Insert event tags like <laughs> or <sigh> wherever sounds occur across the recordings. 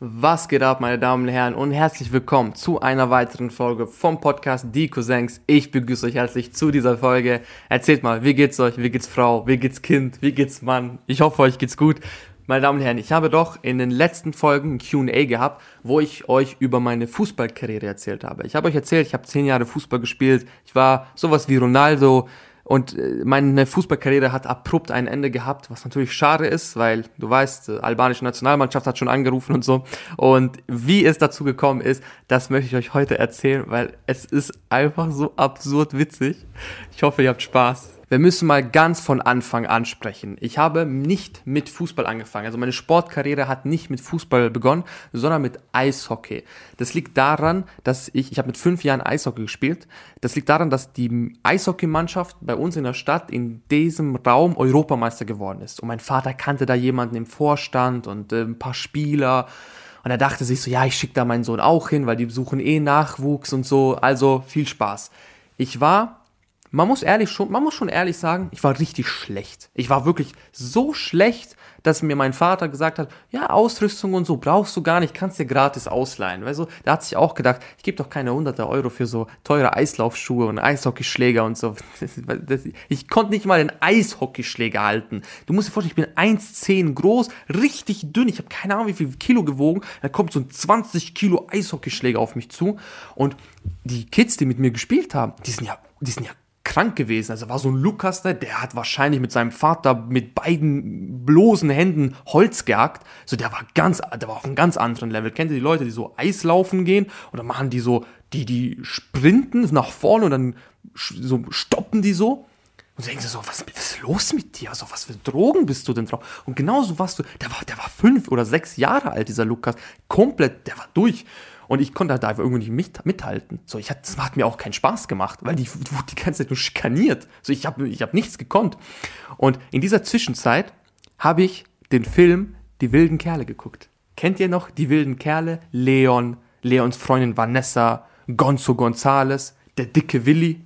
Was geht ab, meine Damen und Herren, und herzlich willkommen zu einer weiteren Folge vom Podcast Die Cousins. Ich begrüße euch herzlich zu dieser Folge. Erzählt mal, wie geht's euch? Wie geht's Frau? Wie geht's Kind? Wie geht's Mann? Ich hoffe, euch geht's gut. Meine Damen und Herren, ich habe doch in den letzten Folgen Q&A gehabt, wo ich euch über meine Fußballkarriere erzählt habe. Ich habe euch erzählt, ich habe zehn Jahre Fußball gespielt. Ich war sowas wie Ronaldo, und äh, meine Fußballkarriere hat abrupt ein Ende gehabt, was natürlich schade ist, weil du weißt, die albanische Nationalmannschaft hat schon angerufen und so. Und wie es dazu gekommen ist, das möchte ich euch heute erzählen, weil es ist einfach so absurd witzig. Ich hoffe, ihr habt Spaß. Wir müssen mal ganz von Anfang an sprechen. Ich habe nicht mit Fußball angefangen. Also meine Sportkarriere hat nicht mit Fußball begonnen, sondern mit Eishockey. Das liegt daran, dass ich, ich habe mit fünf Jahren Eishockey gespielt. Das liegt daran, dass die Eishockeymannschaft bei uns in der Stadt in diesem Raum Europameister geworden ist. Und mein Vater kannte da jemanden im Vorstand und äh, ein paar Spieler. Und er dachte sich so, ja, ich schicke da meinen Sohn auch hin, weil die besuchen eh Nachwuchs und so. Also viel Spaß. Ich war man muss ehrlich schon, man muss schon ehrlich sagen, ich war richtig schlecht. Ich war wirklich so schlecht, dass mir mein Vater gesagt hat, ja, Ausrüstung und so brauchst du gar nicht, kannst dir gratis ausleihen. Weißt du, da hat sich auch gedacht, ich gebe doch keine hunderte Euro für so teure Eislaufschuhe und Eishockeyschläger und so. <laughs> Ich konnte nicht mal den Eishockeyschläger halten. Du musst dir vorstellen, ich bin 1,10 groß, richtig dünn, ich habe keine Ahnung, wie viel Kilo gewogen. Da kommt so ein 20 Kilo Eishockeyschläger auf mich zu und die Kids, die mit mir gespielt haben, die sind ja, die sind ja krank gewesen. Also war so ein Lukas, ne, der hat wahrscheinlich mit seinem Vater mit beiden bloßen Händen Holz gehackt. So, der war ganz, der war auf einem ganz anderen Level. Kennt ihr die Leute, die so Eislaufen gehen oder machen die so, die, die sprinten nach vorne und dann so stoppen die so? Und denken sie so, was, was ist los mit dir? So, was für Drogen bist du denn drauf? Und genauso warst du, der war, der war fünf oder sechs Jahre alt, dieser Lukas. Komplett, der war durch. Und ich konnte da irgendwie nicht mit, mithalten. So, ich hat, das hat mir auch keinen Spaß gemacht, weil die wurde die ganze Zeit nur schikaniert. So, ich habe ich hab nichts gekonnt. Und in dieser Zwischenzeit habe ich den Film Die wilden Kerle geguckt. Kennt ihr noch die wilden Kerle? Leon, Leons Freundin Vanessa, Gonzo Gonzales, der dicke Willi.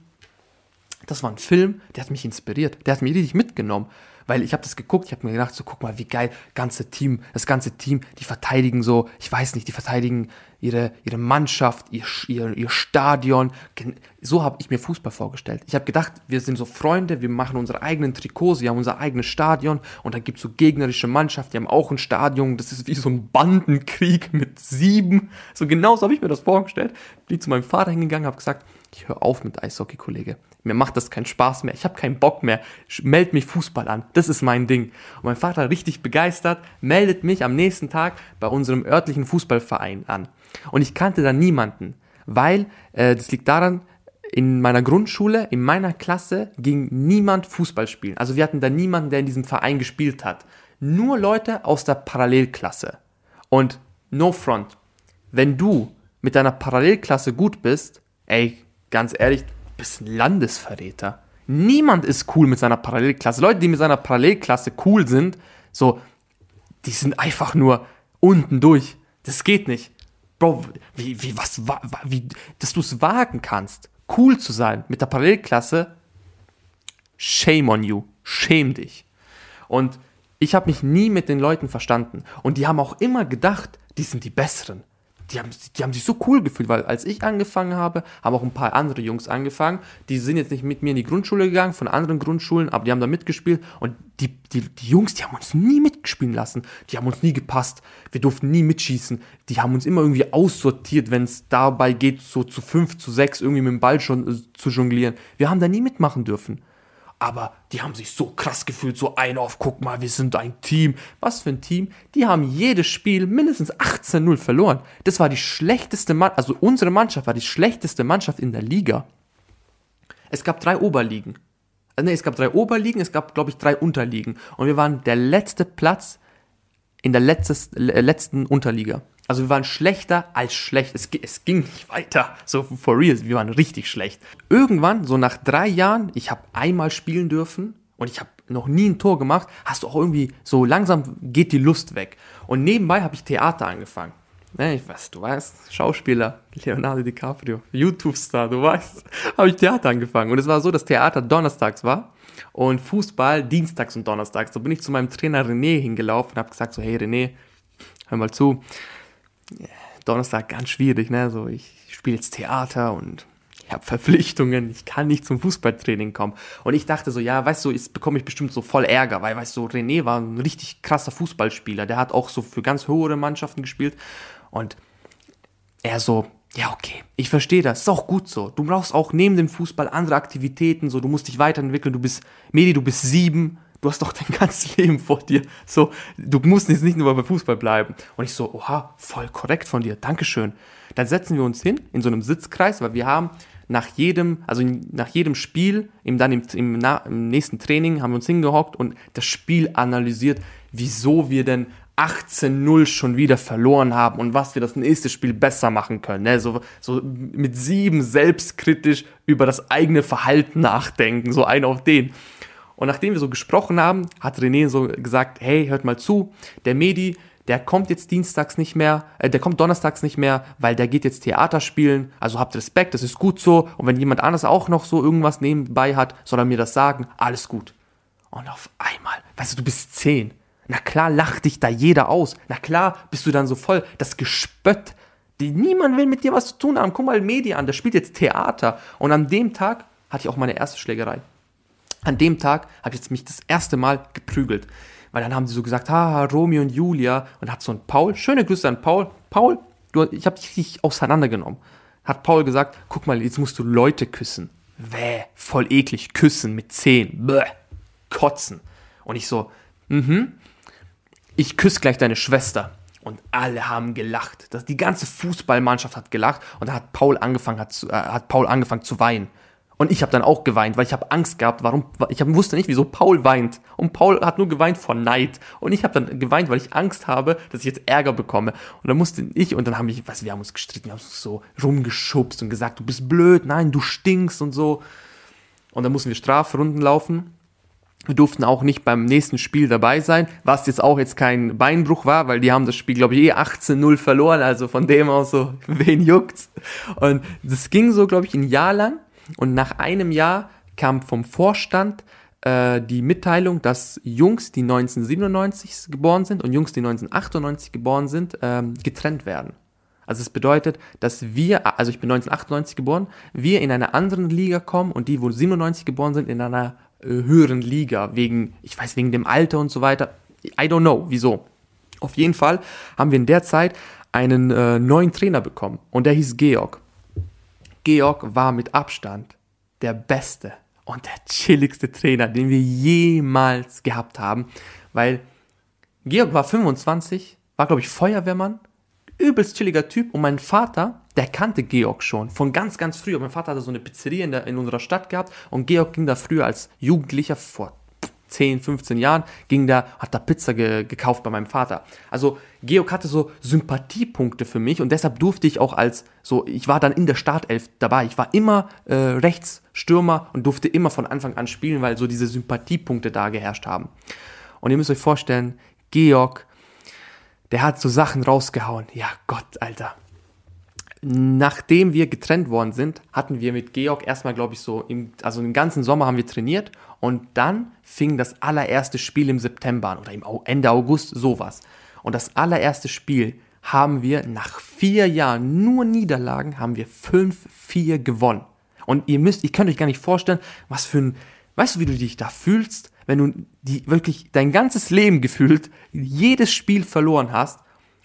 Das war ein Film, der hat mich inspiriert. Der hat mich richtig mitgenommen. Weil ich habe das geguckt, ich habe mir gedacht, so guck mal, wie geil, ganze Team, das ganze Team, die verteidigen so, ich weiß nicht, die verteidigen ihre, ihre Mannschaft, ihr, ihr, ihr Stadion. So habe ich mir Fußball vorgestellt. Ich habe gedacht, wir sind so Freunde, wir machen unsere eigenen Trikots, wir haben unser eigenes Stadion und dann gibt es so gegnerische Mannschaften, die haben auch ein Stadion, das ist wie so ein Bandenkrieg mit sieben. So genau so habe ich mir das vorgestellt. Bin zu meinem Vater hingegangen, habe gesagt, ich höre auf mit Eishockey, Kollege. Mir macht das keinen Spaß mehr. Ich habe keinen Bock mehr. Meld mich Fußball an. Das ist mein Ding. Und mein Vater richtig begeistert, meldet mich am nächsten Tag bei unserem örtlichen Fußballverein an. Und ich kannte da niemanden, weil äh, das liegt daran, in meiner Grundschule, in meiner Klasse ging niemand Fußball spielen. Also wir hatten da niemanden, der in diesem Verein gespielt hat. Nur Leute aus der Parallelklasse. Und no front. Wenn du mit deiner Parallelklasse gut bist, ey, ganz ehrlich, bist ein Landesverräter. Niemand ist cool mit seiner Parallelklasse. Leute, die mit seiner Parallelklasse cool sind, so, die sind einfach nur unten durch. Das geht nicht. Bro, wie, wie, was, wie, dass du es wagen kannst, cool zu sein mit der Parallelklasse, shame on you. Schäm dich. Und ich habe mich nie mit den Leuten verstanden. Und die haben auch immer gedacht, die sind die Besseren die haben, die haben sich so cool gefühlt, weil als ich angefangen habe, haben auch ein paar andere Jungs angefangen. Die sind jetzt nicht mit mir in die Grundschule gegangen, von anderen Grundschulen, aber die haben da mitgespielt. Und die, die, die Jungs, die haben uns nie mitspielen lassen. Die haben uns nie gepasst. Wir durften nie mitschießen. Die haben uns immer irgendwie aussortiert, wenn es dabei geht, so zu fünf, zu sechs irgendwie mit dem Ball schon äh, zu jonglieren. Wir haben da nie mitmachen dürfen aber die haben sich so krass gefühlt, so ein auf, guck mal, wir sind ein Team. Was für ein Team? Die haben jedes Spiel mindestens 18-0 verloren. Das war die schlechteste Mannschaft, also unsere Mannschaft war die schlechteste Mannschaft in der Liga. Es gab drei Oberligen. Also nee, es gab drei Oberligen, es gab, glaube ich, drei Unterligen. Und wir waren der letzte Platz in der letztes, letzten Unterliga. Also wir waren schlechter als schlecht. Es, es, ging nicht weiter. So for real, wir waren richtig schlecht. Irgendwann, so nach drei Jahren, ich habe einmal spielen dürfen und ich habe noch nie ein Tor gemacht, hast du auch irgendwie so langsam geht die Lust weg. Und nebenbei habe ich Theater angefangen. Ne, ich weiß, du weißt, Schauspieler, Leonardo DiCaprio, YouTube-Star, du weißt, <laughs> habe ich Theater angefangen. Und es war so, dass Theater donnerstags war und Fußball dienstags und donnerstags. So bin ich zu meinem Trainer René hingelaufen und habe gesagt so, hey René, hör mal zu, Donnerstag ganz schwierig, ne? So, ich spiele jetzt Theater und ich habe Verpflichtungen, ich kann nicht zum Fußballtraining kommen. Und ich dachte so, ja, weißt du, jetzt bekomme ich bestimmt so voll Ärger, weil, weißt du, René war ein richtig krasser Fußballspieler. Der hat auch so für ganz höhere Mannschaften gespielt. Und er so, ja, okay, ich verstehe das, ist auch gut so. Du brauchst auch neben dem Fußball andere Aktivitäten, so, du musst dich weiterentwickeln, du bist, Medi, du bist sieben, du hast doch dein ganzes <laughs> Leben vor dir. So, du musst jetzt nicht nur beim Fußball bleiben. Und ich so, oha, voll korrekt von dir, Dankeschön. Dann setzen wir uns hin in so einem Sitzkreis, weil wir haben nach jedem, also nach jedem Spiel, im, dann im, im, im nächsten Training haben wir uns hingehockt und das Spiel analysiert, wieso wir denn 18-0 schon wieder verloren haben und was wir das nächste Spiel besser machen können. Ne? So, so mit sieben selbstkritisch über das eigene Verhalten nachdenken, so ein auf den. Und nachdem wir so gesprochen haben, hat René so gesagt, hey, hört mal zu, der Medi, der kommt jetzt dienstags nicht mehr, äh, der kommt donnerstags nicht mehr, weil der geht jetzt Theater spielen. Also habt Respekt, das ist gut so. Und wenn jemand anderes auch noch so irgendwas nebenbei hat, soll er mir das sagen. Alles gut. Und auf einmal, weißt du, du bist zehn. Na klar lacht dich da jeder aus. Na klar bist du dann so voll das Gespött. Niemand will mit dir was zu tun haben. Guck mal Medi an, der spielt jetzt Theater. Und an dem Tag hatte ich auch meine erste Schlägerei. An dem Tag habe ich mich das erste Mal geprügelt. Weil dann haben sie so gesagt, haha, Romeo und Julia. Und hat so ein Paul, schöne Grüße an Paul. Paul, du, ich habe dich richtig auseinandergenommen. Hat Paul gesagt, guck mal, jetzt musst du Leute küssen. Wäh, voll eklig, küssen mit Zehen. Bäh, kotzen. Und ich so, mhm, ich küsse gleich deine Schwester. Und alle haben gelacht. Das, die ganze Fußballmannschaft hat gelacht und da hat Paul angefangen, hat, äh, hat Paul angefangen zu weinen. Und ich habe dann auch geweint, weil ich habe Angst gehabt, warum, ich hab, wusste nicht, wieso Paul weint. Und Paul hat nur geweint vor Neid. Und ich habe dann geweint, weil ich Angst habe, dass ich jetzt Ärger bekomme. Und dann musste ich, und dann haben wir, was, wir haben uns gestritten, wir haben uns so rumgeschubst und gesagt, du bist blöd, nein, du stinkst und so. Und dann mussten wir Strafrunden laufen. Wir durften auch nicht beim nächsten Spiel dabei sein, was jetzt auch jetzt kein Beinbruch war, weil die haben das Spiel, glaube ich, eh 18-0 verloren, also von dem aus so, <laughs> wen juckt's? Und das ging so, glaube ich, ein Jahr lang. Und nach einem Jahr kam vom Vorstand äh, die Mitteilung, dass Jungs, die 1997 geboren sind und Jungs, die 1998 geboren sind, ähm, getrennt werden. Also es bedeutet, dass wir, also ich bin 1998 geboren, wir in einer anderen Liga kommen und die, wo 97 geboren sind, in einer äh, höheren Liga, wegen, ich weiß, wegen dem Alter und so weiter. I don't know, wieso. Auf jeden Fall haben wir in der Zeit einen äh, neuen Trainer bekommen und der hieß Georg. Georg war mit Abstand der beste und der chilligste Trainer, den wir jemals gehabt haben, weil Georg war 25, war glaube ich Feuerwehrmann, übelst chilliger Typ und mein Vater der kannte Georg schon von ganz, ganz früh. Mein Vater hatte so eine Pizzeria in, der, in unserer Stadt gehabt und Georg ging da früher als Jugendlicher vor 10, 15 Jahren, ging da, hat da Pizza ge, gekauft bei meinem Vater. Also Georg hatte so Sympathiepunkte für mich und deshalb durfte ich auch als so, ich war dann in der Startelf dabei. Ich war immer äh, rechts Stürmer und durfte immer von Anfang an spielen, weil so diese Sympathiepunkte da geherrscht haben. Und ihr müsst euch vorstellen, Georg, der hat so Sachen rausgehauen. Ja, Gott, Alter nachdem wir getrennt worden sind, hatten wir mit Georg erstmal, glaube ich, so, im, also den ganzen Sommer haben wir trainiert und dann fing das allererste Spiel im September an oder im Ende August, sowas. Und das allererste Spiel haben wir nach vier Jahren nur Niederlagen, haben wir 5-4 gewonnen. Und ihr müsst, ich könnt euch gar nicht vorstellen, was für ein, weißt du, wie du dich da fühlst, wenn du die wirklich dein ganzes Leben gefühlt jedes Spiel verloren hast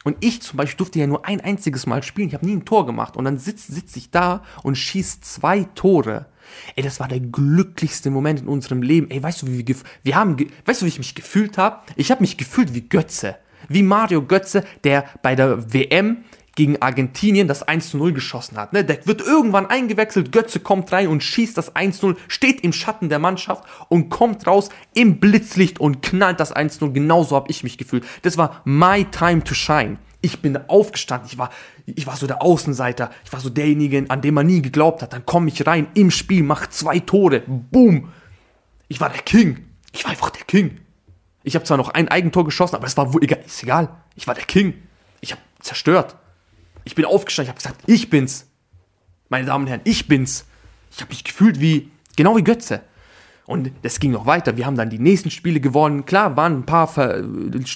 und ich zum Beispiel durfte ja nur ein einziges Mal spielen. Ich habe nie ein Tor gemacht. Und dann sitze sitz ich da und schieße zwei Tore. Ey, das war der glücklichste Moment in unserem Leben. Ey, weißt du, wie wir, wir haben, weißt du, wie ich mich gefühlt habe? Ich habe mich gefühlt wie Götze. Wie Mario Götze, der bei der WM gegen Argentinien das 1 zu 0 geschossen hat. Ne? Der wird irgendwann eingewechselt, Götze kommt rein und schießt das 1 zu 0, steht im Schatten der Mannschaft und kommt raus im Blitzlicht und knallt das 1 zu 0. Genauso habe ich mich gefühlt. Das war my time to shine. Ich bin aufgestanden, ich war, ich war so der Außenseiter, ich war so derjenige, an dem man nie geglaubt hat. Dann komme ich rein im Spiel, mach zwei Tore, boom. Ich war der King. Ich war einfach der King. Ich habe zwar noch ein Eigentor geschossen, aber es war wohl egal. Ist egal. Ich war der King. Ich habe zerstört. Ich bin aufgestanden, ich habe gesagt, ich bin's. Meine Damen und Herren, ich bin's. Ich habe mich gefühlt wie, genau wie Götze. Und das ging noch weiter. Wir haben dann die nächsten Spiele gewonnen. Klar, waren ein paar, ver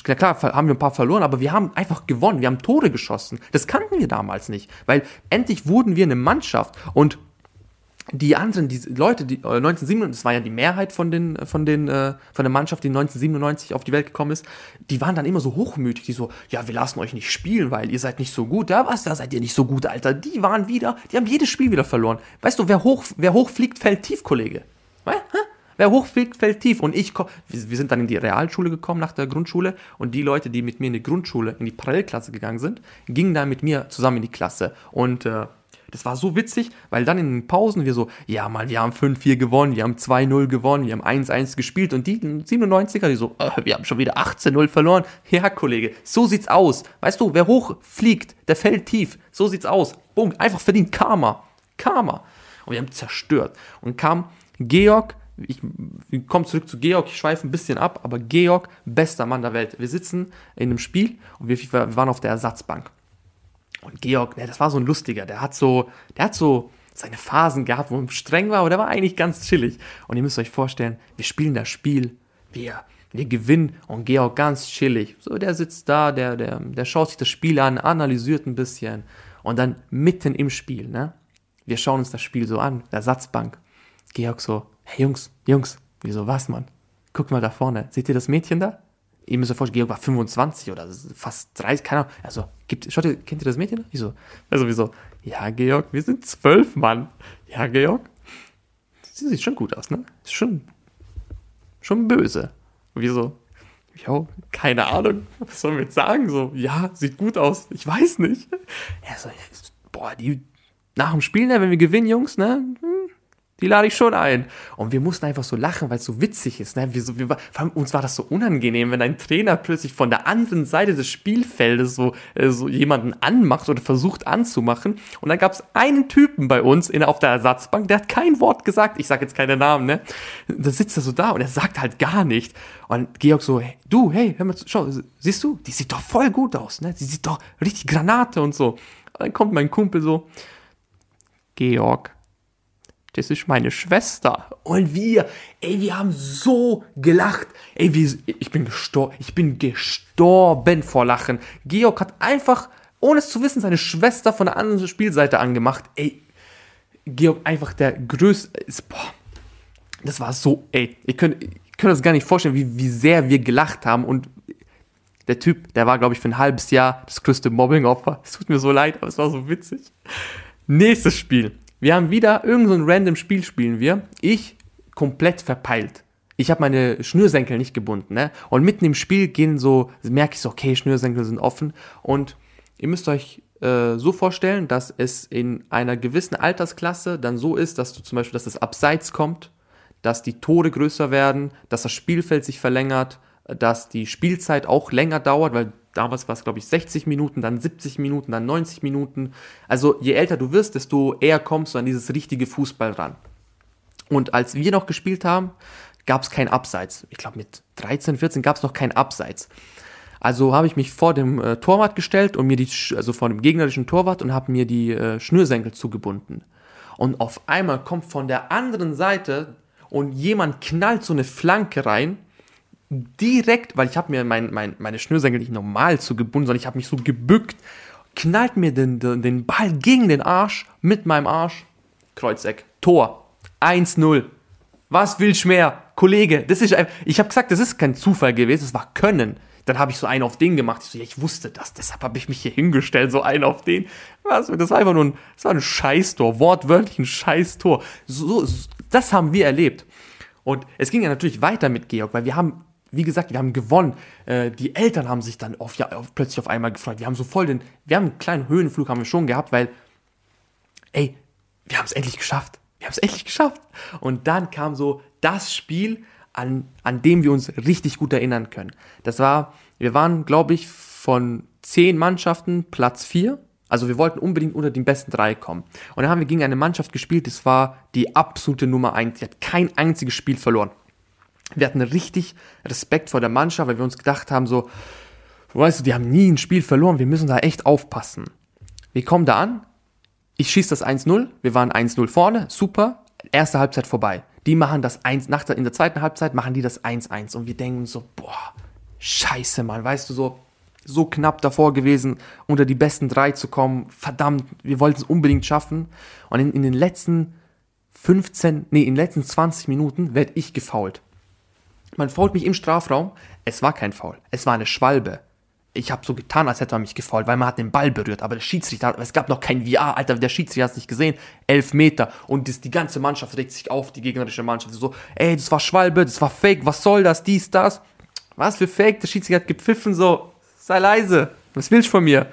klar, haben wir ein paar verloren, aber wir haben einfach gewonnen. Wir haben Tore geschossen. Das kannten wir damals nicht, weil endlich wurden wir eine Mannschaft und die anderen, die Leute, die äh, 1997, das war ja die Mehrheit von den, von den, äh, von der Mannschaft, die 1997 auf die Welt gekommen ist, die waren dann immer so hochmütig, die so, ja, wir lassen euch nicht spielen, weil ihr seid nicht so gut. Ja, was, da seid ihr nicht so gut, Alter. Die waren wieder, die haben jedes Spiel wieder verloren. Weißt du, wer hoch, wer hoch fliegt, fällt tief, Kollege. Wer hoch fliegt, fällt tief. Und ich, wir sind dann in die Realschule gekommen nach der Grundschule und die Leute, die mit mir in die Grundschule, in die Parallelklasse gegangen sind, gingen dann mit mir zusammen in die Klasse. Und äh, das war so witzig, weil dann in den Pausen wir so, ja Mann, wir haben 5-4 gewonnen, wir haben 2-0 gewonnen, wir haben 1-1 gespielt und die 97er, die so, äh, wir haben schon wieder 18-0 verloren. Ja, Kollege, so sieht's aus. Weißt du, wer hoch fliegt, der fällt tief. So sieht's aus. Punkt. Einfach verdient Karma. Karma. Und wir haben zerstört. Und kam Georg, ich, ich komme zurück zu Georg, ich schweife ein bisschen ab, aber Georg, bester Mann der Welt. Wir sitzen in einem Spiel und wir, wir waren auf der Ersatzbank. Und Georg, ne, das war so ein lustiger, der hat so, der hat so seine Phasen gehabt, wo er streng war, aber der war eigentlich ganz chillig. Und ihr müsst euch vorstellen, wir spielen das Spiel, wir, wir gewinnen und Georg ganz chillig. So, der sitzt da, der, der, der schaut sich das Spiel an, analysiert ein bisschen und dann mitten im Spiel, ne? Wir schauen uns das Spiel so an, der Satzbank. Georg so, hey Jungs, Jungs, wieso was, Mann? Guckt mal da vorne, seht ihr das Mädchen da? Ihr müsst euch vorstellen, Georg war 25 oder fast 30, keine Ahnung. Also, gibt, schaut ihr, kennt ihr das Mädchen? Ich so, also wieso? Ja, Georg, wir sind zwölf, Mann. Ja, Georg? Sie sieht schon gut aus, ne? Ist schon, schon böse. Wieso? Jo, keine Ahnung. Was sollen wir jetzt sagen? So, ja, sieht gut aus. Ich weiß nicht. Er so, boah, die, nach dem Spiel, ne, wenn wir gewinnen, Jungs, ne? Die lade ich schon ein. Und wir mussten einfach so lachen, weil es so witzig ist. Ne? Wir so, wir, uns war das so unangenehm, wenn ein Trainer plötzlich von der anderen Seite des Spielfeldes so, äh, so jemanden anmacht oder versucht anzumachen. Und dann gab es einen Typen bei uns in, auf der Ersatzbank, der hat kein Wort gesagt. Ich sage jetzt keine Namen, ne? Da sitzt er so da und er sagt halt gar nicht. Und Georg so, hey, du, hey, hör mal, schau, siehst du, die sieht doch voll gut aus, ne? Die sieht doch richtig Granate und so. Und dann kommt mein Kumpel so, Georg, das ist meine Schwester. Und wir, ey, wir haben so gelacht. Ey, wir, ich bin gestorben, ich bin gestorben vor Lachen. Georg hat einfach, ohne es zu wissen, seine Schwester von der anderen Spielseite angemacht. Ey, Georg einfach der größte, ist, boah, das war so, ey, ihr könnt, ihr könnt das gar nicht vorstellen, wie, wie sehr wir gelacht haben und der Typ, der war, glaube ich, für ein halbes Jahr das größte Mobbing-Opfer. Es tut mir so leid, aber es war so witzig. Nächstes Spiel. Wir haben wieder irgendein so random Spiel spielen wir. Ich komplett verpeilt. Ich habe meine Schnürsenkel nicht gebunden, ne? Und mitten im Spiel gehen so, merke ich so, okay, Schnürsenkel sind offen. Und ihr müsst euch äh, so vorstellen, dass es in einer gewissen Altersklasse dann so ist, dass du zum Beispiel, dass das Abseits kommt, dass die Tore größer werden, dass das Spielfeld sich verlängert, dass die Spielzeit auch länger dauert, weil damals war es, glaube ich, 60 Minuten, dann 70 Minuten, dann 90 Minuten. Also je älter du wirst, desto eher kommst du an dieses richtige Fußball ran. Und als wir noch gespielt haben, gab es kein Abseits. Ich glaube, mit 13, 14 gab es noch kein Abseits. Also habe ich mich vor dem äh, Torwart gestellt und mir die, also vor dem gegnerischen Torwart und habe mir die äh, Schnürsenkel zugebunden. Und auf einmal kommt von der anderen Seite und jemand knallt so eine Flanke rein direkt, weil ich habe mir mein, mein, meine Schnürsenkel nicht normal zugebunden, sondern ich habe mich so gebückt, knallt mir den, den, den Ball gegen den Arsch mit meinem Arsch. Kreuzeck. Tor. 1-0. Was willst du mehr? Kollege, das ist ich habe gesagt, das ist kein Zufall gewesen, es war Können. Dann habe ich so einen auf den gemacht. Ich so, ja, ich wusste das, deshalb habe ich mich hier hingestellt, so einen auf den. Was? Das war einfach nur ein, das war ein Scheißtor, wortwörtlich ein Scheißtor. So, so, das haben wir erlebt. Und es ging ja natürlich weiter mit Georg, weil wir haben wie gesagt, wir haben gewonnen. Äh, die Eltern haben sich dann auf, ja, auf, plötzlich auf einmal gefreut. Wir haben so voll den, wir haben einen kleinen Höhenflug haben wir schon gehabt, weil, ey, wir haben es endlich geschafft. Wir haben es endlich geschafft. Und dann kam so das Spiel, an, an dem wir uns richtig gut erinnern können. Das war, wir waren, glaube ich, von zehn Mannschaften Platz vier. Also wir wollten unbedingt unter den besten drei kommen. Und dann haben wir gegen eine Mannschaft gespielt, das war die absolute Nummer eins. Die hat kein einziges Spiel verloren. Wir hatten richtig Respekt vor der Mannschaft, weil wir uns gedacht haben, so, weißt du, die haben nie ein Spiel verloren, wir müssen da echt aufpassen. Wir kommen da an, ich schieße das 1-0, wir waren 1-0 vorne, super, erste Halbzeit vorbei. Die machen das 1, nach der, in der zweiten Halbzeit machen die das 1-1 und wir denken so, boah, scheiße, Mann, weißt du, so, so knapp davor gewesen, unter die besten drei zu kommen. Verdammt, wir wollten es unbedingt schaffen. Und in, in den letzten 15, nee, in den letzten 20 Minuten werde ich gefault. Man fault mich im Strafraum. Es war kein Foul. Es war eine Schwalbe. Ich habe so getan, als hätte man mich gefault, weil man hat den Ball berührt. Aber der Schiedsrichter, es gab noch kein VR, Alter, der Schiedsrichter hat es nicht gesehen. Elf Meter. Und das, die ganze Mannschaft regt sich auf, die gegnerische Mannschaft. So, ey, das war Schwalbe, das war Fake, was soll das, dies, das. Was für Fake? Der Schiedsrichter hat gepfiffen, so, sei leise. Was willst du von mir?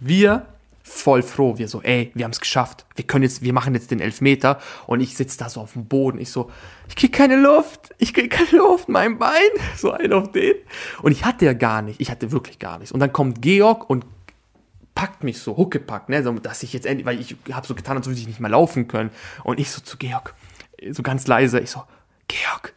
Wir voll froh. Wir so, ey, wir haben es geschafft. Wir können jetzt, wir machen jetzt den Elfmeter. Und ich sitze da so auf dem Boden. Ich so, ich krieg keine Luft. Ich krieg keine Luft. Mein Bein. <laughs> So ein auf den. Und ich hatte ja gar nicht. Ich hatte wirklich gar nichts. Und dann kommt Georg und packt mich so, huckepackt, ne, so, dass ich jetzt endlich, weil ich habe so getan, als würde ich nicht mehr laufen können. Und ich so zu Georg, so ganz leise, ich so, Georg,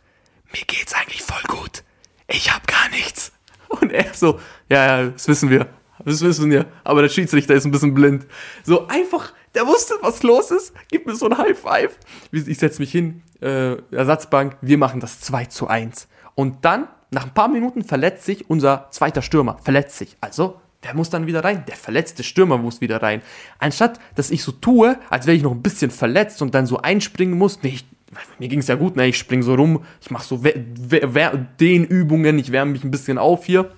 mir geht's eigentlich voll gut. Ich hab gar nichts. <laughs> Und er so, ja, ja, das wissen wir. Das wissen wir. Aber der Schiedsrichter ist ein bisschen blind. So einfach, der wusste, was los ist. Gib mir so ein High Five. Ich setze mich hin, äh, Ersatzbank, wir machen das 2 zu 1. Und dann, nach ein paar Minuten, verletzt sich unser zweiter Stürmer. Verletzt sich. Also, der muss dann wieder rein. Der verletzte Stürmer muss wieder rein. Anstatt, dass ich so tue, als wäre ich noch ein bisschen verletzt und dann so einspringen muss. Nee, ich, mir ging es ja gut, ne? Ich spring so rum, ich mache so den Übungen, ich wärme mich ein bisschen auf hier.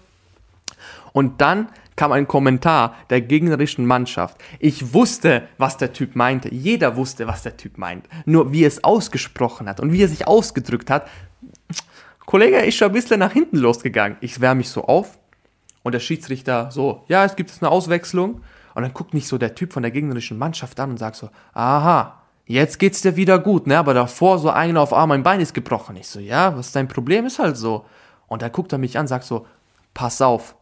Und dann kam ein Kommentar der gegnerischen Mannschaft. Ich wusste, was der Typ meinte. Jeder wusste, was der Typ meint. Nur wie er es ausgesprochen hat und wie er sich ausgedrückt hat. Kollege ist schon ein bisschen nach hinten losgegangen. Ich wärme mich so auf und der Schiedsrichter so, ja, es gibt jetzt eine Auswechslung. Und dann guckt mich so der Typ von der gegnerischen Mannschaft an und sagt so, aha, jetzt geht's dir wieder gut, ne? Aber davor so einer auf Arm, mein Bein ist gebrochen. Ich so, ja, was dein Problem ist halt so. Und dann guckt er mich an, sagt so, pass auf,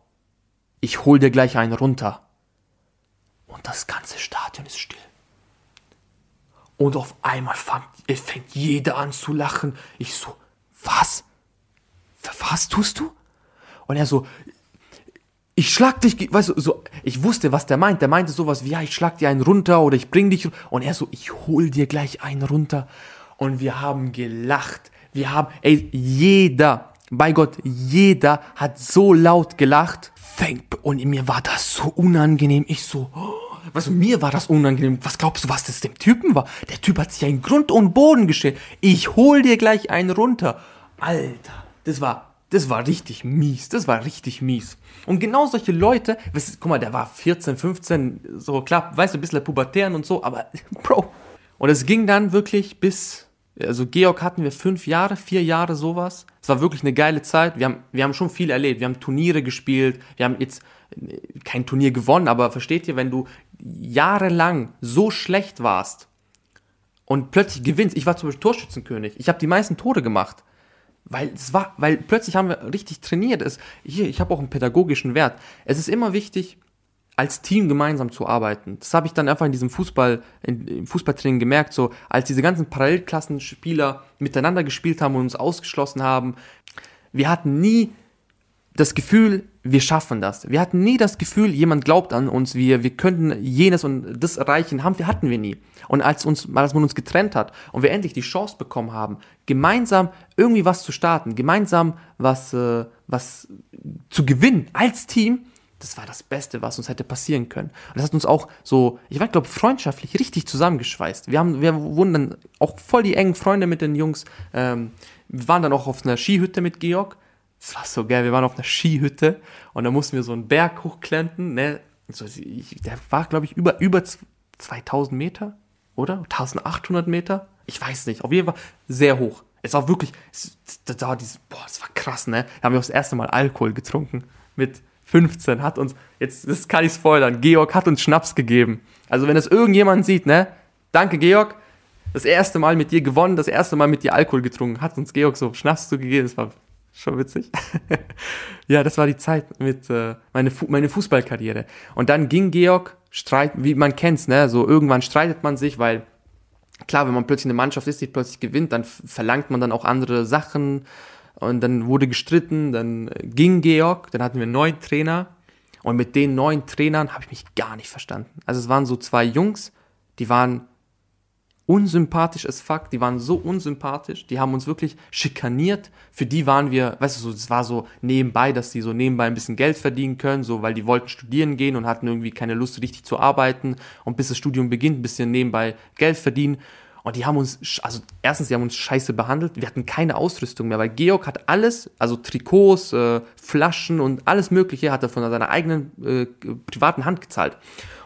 ich hol dir gleich einen runter. Und das ganze Stadion ist still. Und auf einmal fängt, fängt jeder an zu lachen. Ich so, was? Was tust du? Und er so, ich schlag dich, weißt du, so, ich wusste, was der meint. Der meinte sowas wie, ja, ich schlag dir einen runter oder ich bring dich. Und er so, ich hol dir gleich einen runter. Und wir haben gelacht. Wir haben, ey, jeder, bei Gott, jeder hat so laut gelacht fängt und mir war das so unangenehm. Ich so, oh, was mir war das unangenehm. Was glaubst du, was das dem Typen war? Der Typ hat sich in Grund und Boden gestellt. Ich hol dir gleich einen runter. Alter, das war, das war richtig mies. Das war richtig mies. Und genau solche Leute, weißt, guck mal, der war 14, 15, so klar, weißt du, ein bisschen pubertären und so, aber <laughs> Bro. Und es ging dann wirklich bis also Georg hatten wir fünf Jahre, vier Jahre sowas. Es war wirklich eine geile Zeit. Wir haben, wir haben schon viel erlebt. Wir haben Turniere gespielt. Wir haben jetzt äh, kein Turnier gewonnen, aber versteht ihr, wenn du jahrelang so schlecht warst und plötzlich gewinnst. Ich war zum Beispiel Torschützenkönig. Ich habe die meisten Tore gemacht. Weil es war, weil plötzlich haben wir richtig trainiert. Es, hier, ich habe auch einen pädagogischen Wert. Es ist immer wichtig, als Team gemeinsam zu arbeiten. Das habe ich dann einfach in diesem Fußball, in, im Fußballtraining gemerkt, so als diese ganzen Parallelklassenspieler miteinander gespielt haben und uns ausgeschlossen haben. Wir hatten nie das Gefühl, wir schaffen das. Wir hatten nie das Gefühl, jemand glaubt an uns, wir, wir könnten jenes und das erreichen, haben wir, hatten wir nie. Und als uns, als man uns getrennt hat und wir endlich die Chance bekommen haben, gemeinsam irgendwie was zu starten, gemeinsam was, äh, was zu gewinnen als Team, das war das Beste, was uns hätte passieren können. Und das hat uns auch so, ich war, glaube freundschaftlich richtig zusammengeschweißt. Wir, haben, wir wurden dann auch voll die engen Freunde mit den Jungs. Ähm, wir waren dann auch auf einer Skihütte mit Georg. Das war so geil. Wir waren auf einer Skihütte und da mussten wir so einen Berg hochklenten. Ne? So, ich, der war, glaube ich, über, über 2000 Meter, oder? 1800 Meter? Ich weiß nicht. Auf jeden Fall sehr hoch. Es war wirklich, es, da war dieses, boah, das war krass, ne? Da haben wir auch das erste Mal Alkohol getrunken mit 15 hat uns, jetzt das kann ich spoilern, Georg hat uns Schnaps gegeben. Also wenn das irgendjemand sieht, ne? Danke Georg, das erste Mal mit dir gewonnen, das erste Mal mit dir Alkohol getrunken, hat uns Georg so Schnaps zugegeben, das war schon witzig. <laughs> ja, das war die Zeit mit äh, meine, Fu meine Fußballkarriere. Und dann ging Georg, streit, wie man kennt's, ne? So irgendwann streitet man sich, weil klar, wenn man plötzlich eine Mannschaft ist, die plötzlich gewinnt, dann verlangt man dann auch andere Sachen und dann wurde gestritten, dann ging Georg, dann hatten wir einen neuen Trainer. Und mit den neuen Trainern habe ich mich gar nicht verstanden. Also es waren so zwei Jungs, die waren unsympathisch as fuck, die waren so unsympathisch, die haben uns wirklich schikaniert. Für die waren wir, weißt du, so, es war so nebenbei, dass die so nebenbei ein bisschen Geld verdienen können, so, weil die wollten studieren gehen und hatten irgendwie keine Lust, richtig zu arbeiten und bis das Studium beginnt, ein bisschen nebenbei Geld verdienen. Und die haben uns, also erstens, die haben uns scheiße behandelt. Wir hatten keine Ausrüstung mehr, weil Georg hat alles, also Trikots, äh, Flaschen und alles Mögliche, hat er von seiner eigenen äh, privaten Hand gezahlt.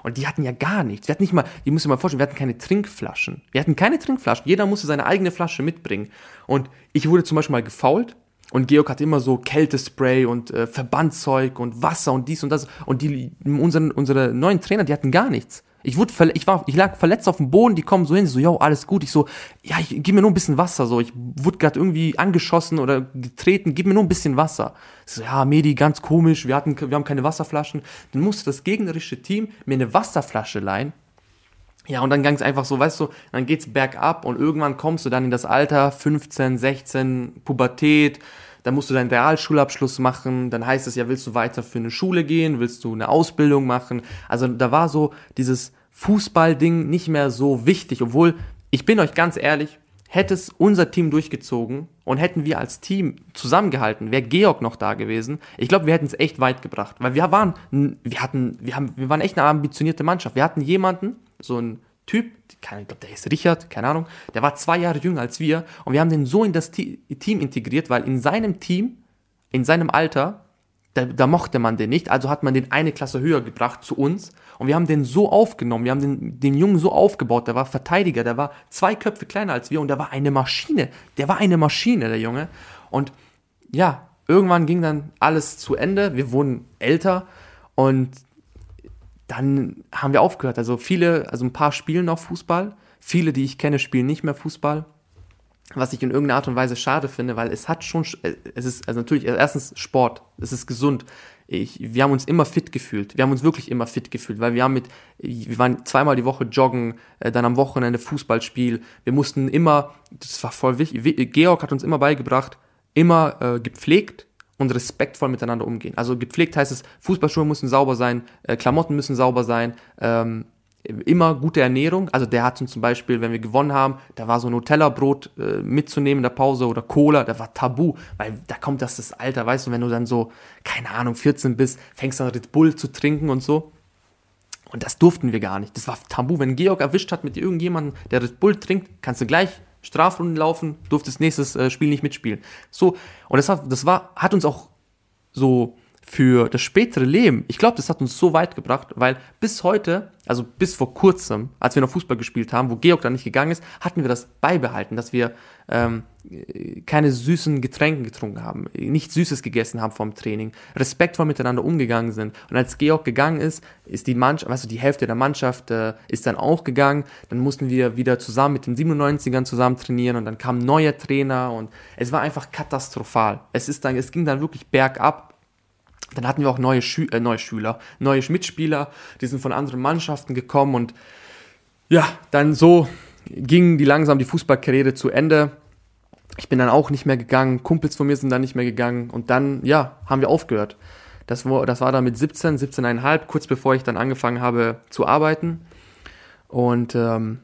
Und die hatten ja gar nichts. Wir hatten nicht mal, die muss ich mal vorstellen, wir hatten keine Trinkflaschen. Wir hatten keine Trinkflaschen. Jeder musste seine eigene Flasche mitbringen. Und ich wurde zum Beispiel mal gefault. Und Georg hatte immer so Kältespray und äh, Verbandzeug und Wasser und dies und das. Und die, unseren, unsere neuen Trainer, die hatten gar nichts. Ich wurde ich war, ich lag verletzt auf dem Boden, die kommen so hin, so, yo, alles gut. Ich so, ja, ich gib mir nur ein bisschen Wasser, so. Ich wurde gerade irgendwie angeschossen oder getreten, gib mir nur ein bisschen Wasser. So, ja, Medi, ganz komisch, wir hatten, wir haben keine Wasserflaschen. Dann musste das gegnerische Team mir eine Wasserflasche leihen. Ja, und dann ging es einfach so, weißt du, dann geht's bergab und irgendwann kommst du dann in das Alter 15, 16, Pubertät, dann musst du deinen Realschulabschluss machen, dann heißt es ja, willst du weiter für eine Schule gehen, willst du eine Ausbildung machen. Also da war so dieses Fußballding nicht mehr so wichtig, obwohl, ich bin euch ganz ehrlich, hätte es unser Team durchgezogen und hätten wir als Team zusammengehalten, wäre Georg noch da gewesen, ich glaube, wir hätten es echt weit gebracht, weil wir waren, wir hatten, wir haben, wir waren echt eine ambitionierte Mannschaft. Wir hatten jemanden, so ein Typ, ich glaube, der ist Richard, keine Ahnung, der war zwei Jahre jünger als wir und wir haben den so in das Team integriert, weil in seinem Team, in seinem Alter, da, da, mochte man den nicht, also hat man den eine Klasse höher gebracht zu uns und wir haben den so aufgenommen, wir haben den, den Jungen so aufgebaut, der war Verteidiger, der war zwei Köpfe kleiner als wir und der war eine Maschine, der war eine Maschine, der Junge und ja, irgendwann ging dann alles zu Ende, wir wurden älter und dann haben wir aufgehört. Also viele, also ein paar spielen noch Fußball. Viele, die ich kenne, spielen nicht mehr Fußball. Was ich in irgendeiner Art und Weise schade finde, weil es hat schon, es ist, also natürlich, erstens Sport, es ist gesund. Ich, wir haben uns immer fit gefühlt. Wir haben uns wirklich immer fit gefühlt, weil wir haben mit, wir waren zweimal die Woche joggen, äh, dann am Wochenende Fußballspiel. Wir mussten immer, das war voll wichtig, Georg hat uns immer beigebracht, immer äh, gepflegt, und respektvoll miteinander umgehen. Also gepflegt heißt es, Fußballschuhe müssen sauber sein, äh, Klamotten müssen sauber sein, ähm, immer gute Ernährung. Also der hat zum Beispiel, wenn wir gewonnen haben, da war so ein Nutella-Brot äh, mitzunehmen in der Pause oder Cola, da war tabu, weil da kommt das das Alter, weißt du, wenn du dann so, keine Ahnung, 14 bist, fängst an Red Bull zu trinken und so. Und das durften wir gar nicht. Das war tabu. Wenn Georg erwischt hat mit irgendjemandem, der Red Bull trinkt, kannst du gleich Strafrunden laufen, durftest nächstes äh, Spiel nicht mitspielen. So, und das, das war, hat uns auch so für das spätere Leben, ich glaube, das hat uns so weit gebracht, weil bis heute, also bis vor kurzem, als wir noch Fußball gespielt haben, wo Georg dann nicht gegangen ist, hatten wir das beibehalten, dass wir ähm, keine süßen Getränke getrunken haben, nichts Süßes gegessen haben vom Training, respektvoll miteinander umgegangen sind. Und als Georg gegangen ist, ist die Mannschaft, weißt du, die Hälfte der Mannschaft äh, ist dann auch gegangen. Dann mussten wir wieder zusammen mit den 97ern zusammen trainieren und dann kam ein neuer Trainer und es war einfach katastrophal. Es ist dann, es ging dann wirklich bergab dann hatten wir auch neue, Schü äh, neue Schüler, neue Mitspieler, die sind von anderen Mannschaften gekommen und ja, dann so ging die langsam die Fußballkarriere zu Ende. Ich bin dann auch nicht mehr gegangen, Kumpels von mir sind dann nicht mehr gegangen und dann, ja, haben wir aufgehört. Das war, das war dann mit 17, 17,5, kurz bevor ich dann angefangen habe zu arbeiten. Und ähm,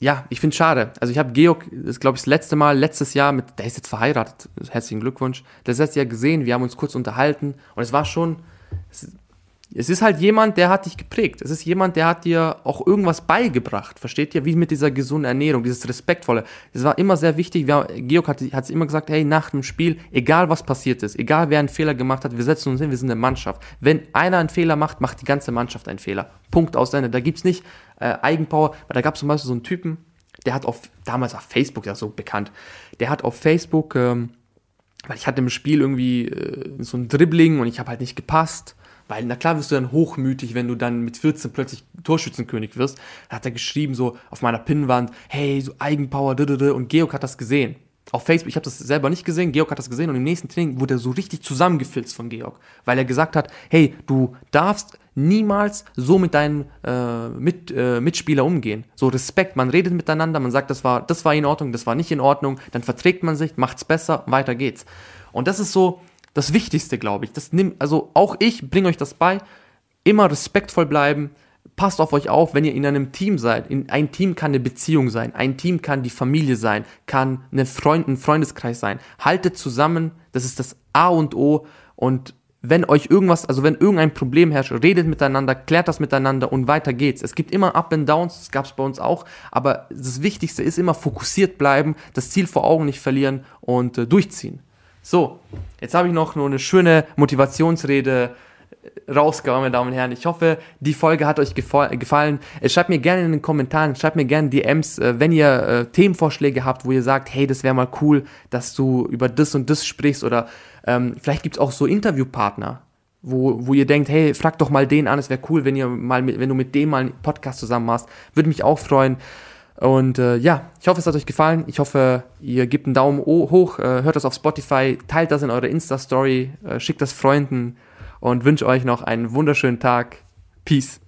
ja, ich finde es schade. Also ich habe Georg, das glaube ich das letzte Mal, letztes Jahr mit, der ist jetzt verheiratet, herzlichen Glückwunsch, das letzte Jahr gesehen, wir haben uns kurz unterhalten und es war schon, es, ist halt jemand, der hat dich geprägt. Es ist jemand, der hat dir auch irgendwas beigebracht, versteht ihr? Wie mit dieser gesunden Ernährung, dieses Respektvolle. Es war immer sehr wichtig. Wir, Georg hat es immer gesagt, hey, nach dem Spiel, egal was passiert ist, egal wer einen Fehler gemacht hat, wir setzen uns hin, wir sind eine Mannschaft. Wenn einer einen Fehler macht, macht die ganze Mannschaft einen Fehler. Punkt aus Ende. Da gibt's nicht äh, Eigenpower, weil da gab es zum Beispiel so einen Typen, der hat auf, damals auf Facebook, ja so bekannt, der hat auf Facebook, ähm, weil ich hatte im Spiel irgendwie äh, so ein Dribbling und ich habe halt nicht gepasst weil, na klar wirst du dann hochmütig, wenn du dann mit 14 plötzlich Torschützenkönig wirst. Da hat er geschrieben, so auf meiner Pinnwand, hey, so Eigenpower, und Georg hat das gesehen. Auf Facebook, ich habe das selber nicht gesehen, Georg hat das gesehen und im nächsten Training wurde er so richtig zusammengefilzt von Georg, weil er gesagt hat, hey, du darfst niemals so mit deinen äh, mit, äh, Mitspieler umgehen. So Respekt, man redet miteinander, man sagt, das war, das war in Ordnung, das war nicht in Ordnung, dann verträgt man sich, macht's besser, weiter geht's. Und das ist so, das Wichtigste, glaube ich. Das nimmt, also auch ich bringe euch das bei. Immer respektvoll bleiben, passt auf euch auf, wenn ihr in einem Team seid. In, ein Team kann eine Beziehung sein, ein Team kann die Familie sein, kann eine Freund, ein Freundeskreis sein. Haltet zusammen, das ist das A und O und wenn euch irgendwas, also wenn irgendein Problem herrscht, redet miteinander, klärt das miteinander und weiter geht's. Es gibt immer Up and Downs, das gab's bei uns auch, aber das Wichtigste ist immer fokussiert bleiben, das Ziel vor Augen nicht verlieren und äh, durchziehen. So, jetzt habe ich noch nur eine schöne Motivationsrede rausgehauen, meine Damen und Herren. Ich hoffe, die Folge hat euch gefallen. Äh, schreibt mir gerne in den Kommentaren, schreibt mir gerne DMs, äh, wenn ihr äh, Themenvorschläge habt, wo ihr sagt, hey, das wäre mal cool, dass du über das und das sprichst oder ähm, vielleicht gibt's auch so Interviewpartner, wo, wo ihr denkt, hey, frag doch mal den an, es wäre cool, wenn ihr mal mit, wenn du mit dem mal einen Podcast zusammen machst. Würde mich auch freuen. Und äh, ja, ich hoffe, es hat euch gefallen. Ich hoffe, ihr gebt einen Daumen hoch, äh, hört das auf Spotify, teilt das in eure Insta-Story, äh, schickt das Freunden und wünsche euch noch einen wunderschönen Tag. Peace.